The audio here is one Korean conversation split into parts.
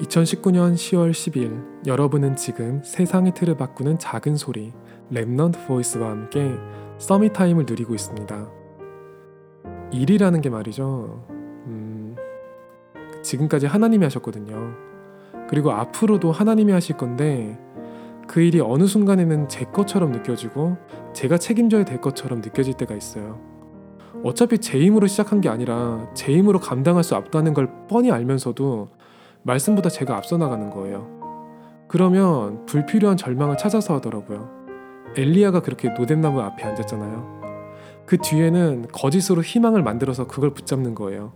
2019년 10월 10일 여러분은 지금 세상의 틀을 바꾸는 작은 소리 Remnant Voice와 함께 Summit Time을 누리고 있습니다. 일이라는 게 말이죠. 음, 지금까지 하나님이 하셨거든요. 그리고 앞으로도 하나님이 하실 건데 그 일이 어느 순간에는 제 것처럼 느껴지고 제가 책임져야 될 것처럼 느껴질 때가 있어요. 어차피 제 힘으로 시작한 게 아니라 제 힘으로 감당할 수 없다는 걸 뻔히 알면서도 말씀보다 제가 앞서 나가는 거예요. 그러면 불필요한 절망을 찾아서 하더라고요. 엘리야가 그렇게 노뎀나무 앞에 앉았잖아요. 그 뒤에는 거짓으로 희망을 만들어서 그걸 붙잡는 거예요.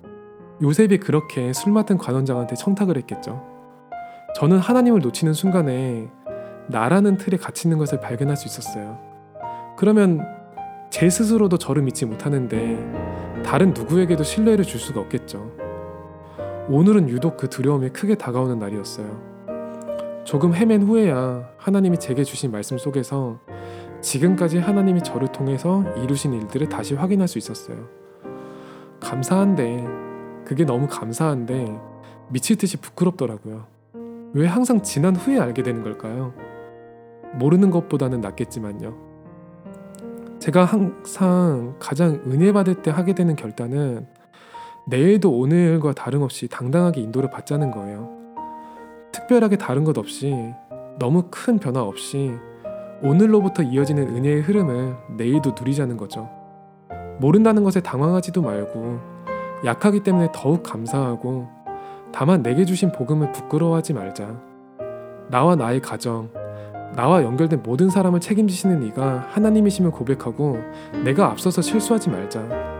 요셉이 그렇게 술 맡은 관원장한테 청탁을 했겠죠. 저는 하나님을 놓치는 순간에 나라는 틀에 갇히는 것을 발견할 수 있었어요. 그러면 제 스스로도 저를 믿지 못하는데 다른 누구에게도 신뢰를 줄 수가 없겠죠. 오늘은 유독 그 두려움이 크게 다가오는 날이었어요. 조금 헤맨 후에야 하나님이 제게 주신 말씀 속에서 지금까지 하나님이 저를 통해서 이루신 일들을 다시 확인할 수 있었어요. 감사한데, 그게 너무 감사한데, 미칠 듯이 부끄럽더라고요. 왜 항상 지난 후에 알게 되는 걸까요? 모르는 것보다는 낫겠지만요. 제가 항상 가장 은혜 받을 때 하게 되는 결단은 내일도 오늘과 다름없이 당당하게 인도를 받자는 거예요. 특별하게 다른 것 없이 너무 큰 변화 없이 오늘로부터 이어지는 은혜의 흐름을 내일도 누리자는 거죠. 모른다는 것에 당황하지도 말고 약하기 때문에 더욱 감사하고 다만 내게 주신 복음을 부끄러워하지 말자. 나와 나의 가정, 나와 연결된 모든 사람을 책임지시는 이가 하나님이심을 고백하고 내가 앞서서 실수하지 말자.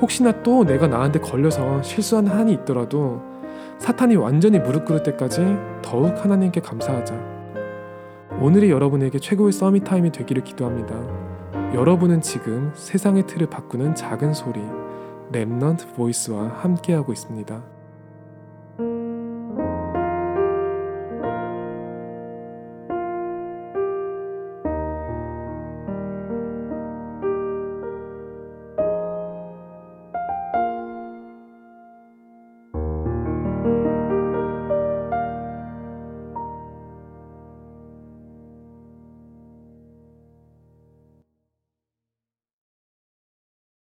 혹시나 또 내가 나한테 걸려서 실수하는 한이 있더라도 사탄이 완전히 무릎 꿇을 때까지 더욱 하나님께 감사하자. 오늘이 여러분에게 최고의 Summit Time이 되기를 기도합니다. 여러분은 지금 세상의 틀을 바꾸는 작은 소리 Remnant Voice와 함께하고 있습니다.